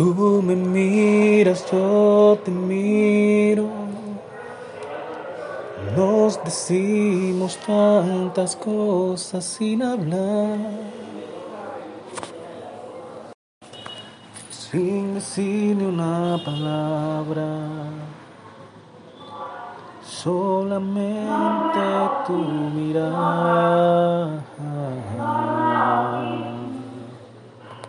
Tú me miras, yo te miro. Nos decimos tantas cosas sin hablar. Sin decir ni una palabra. Solamente tu mirar.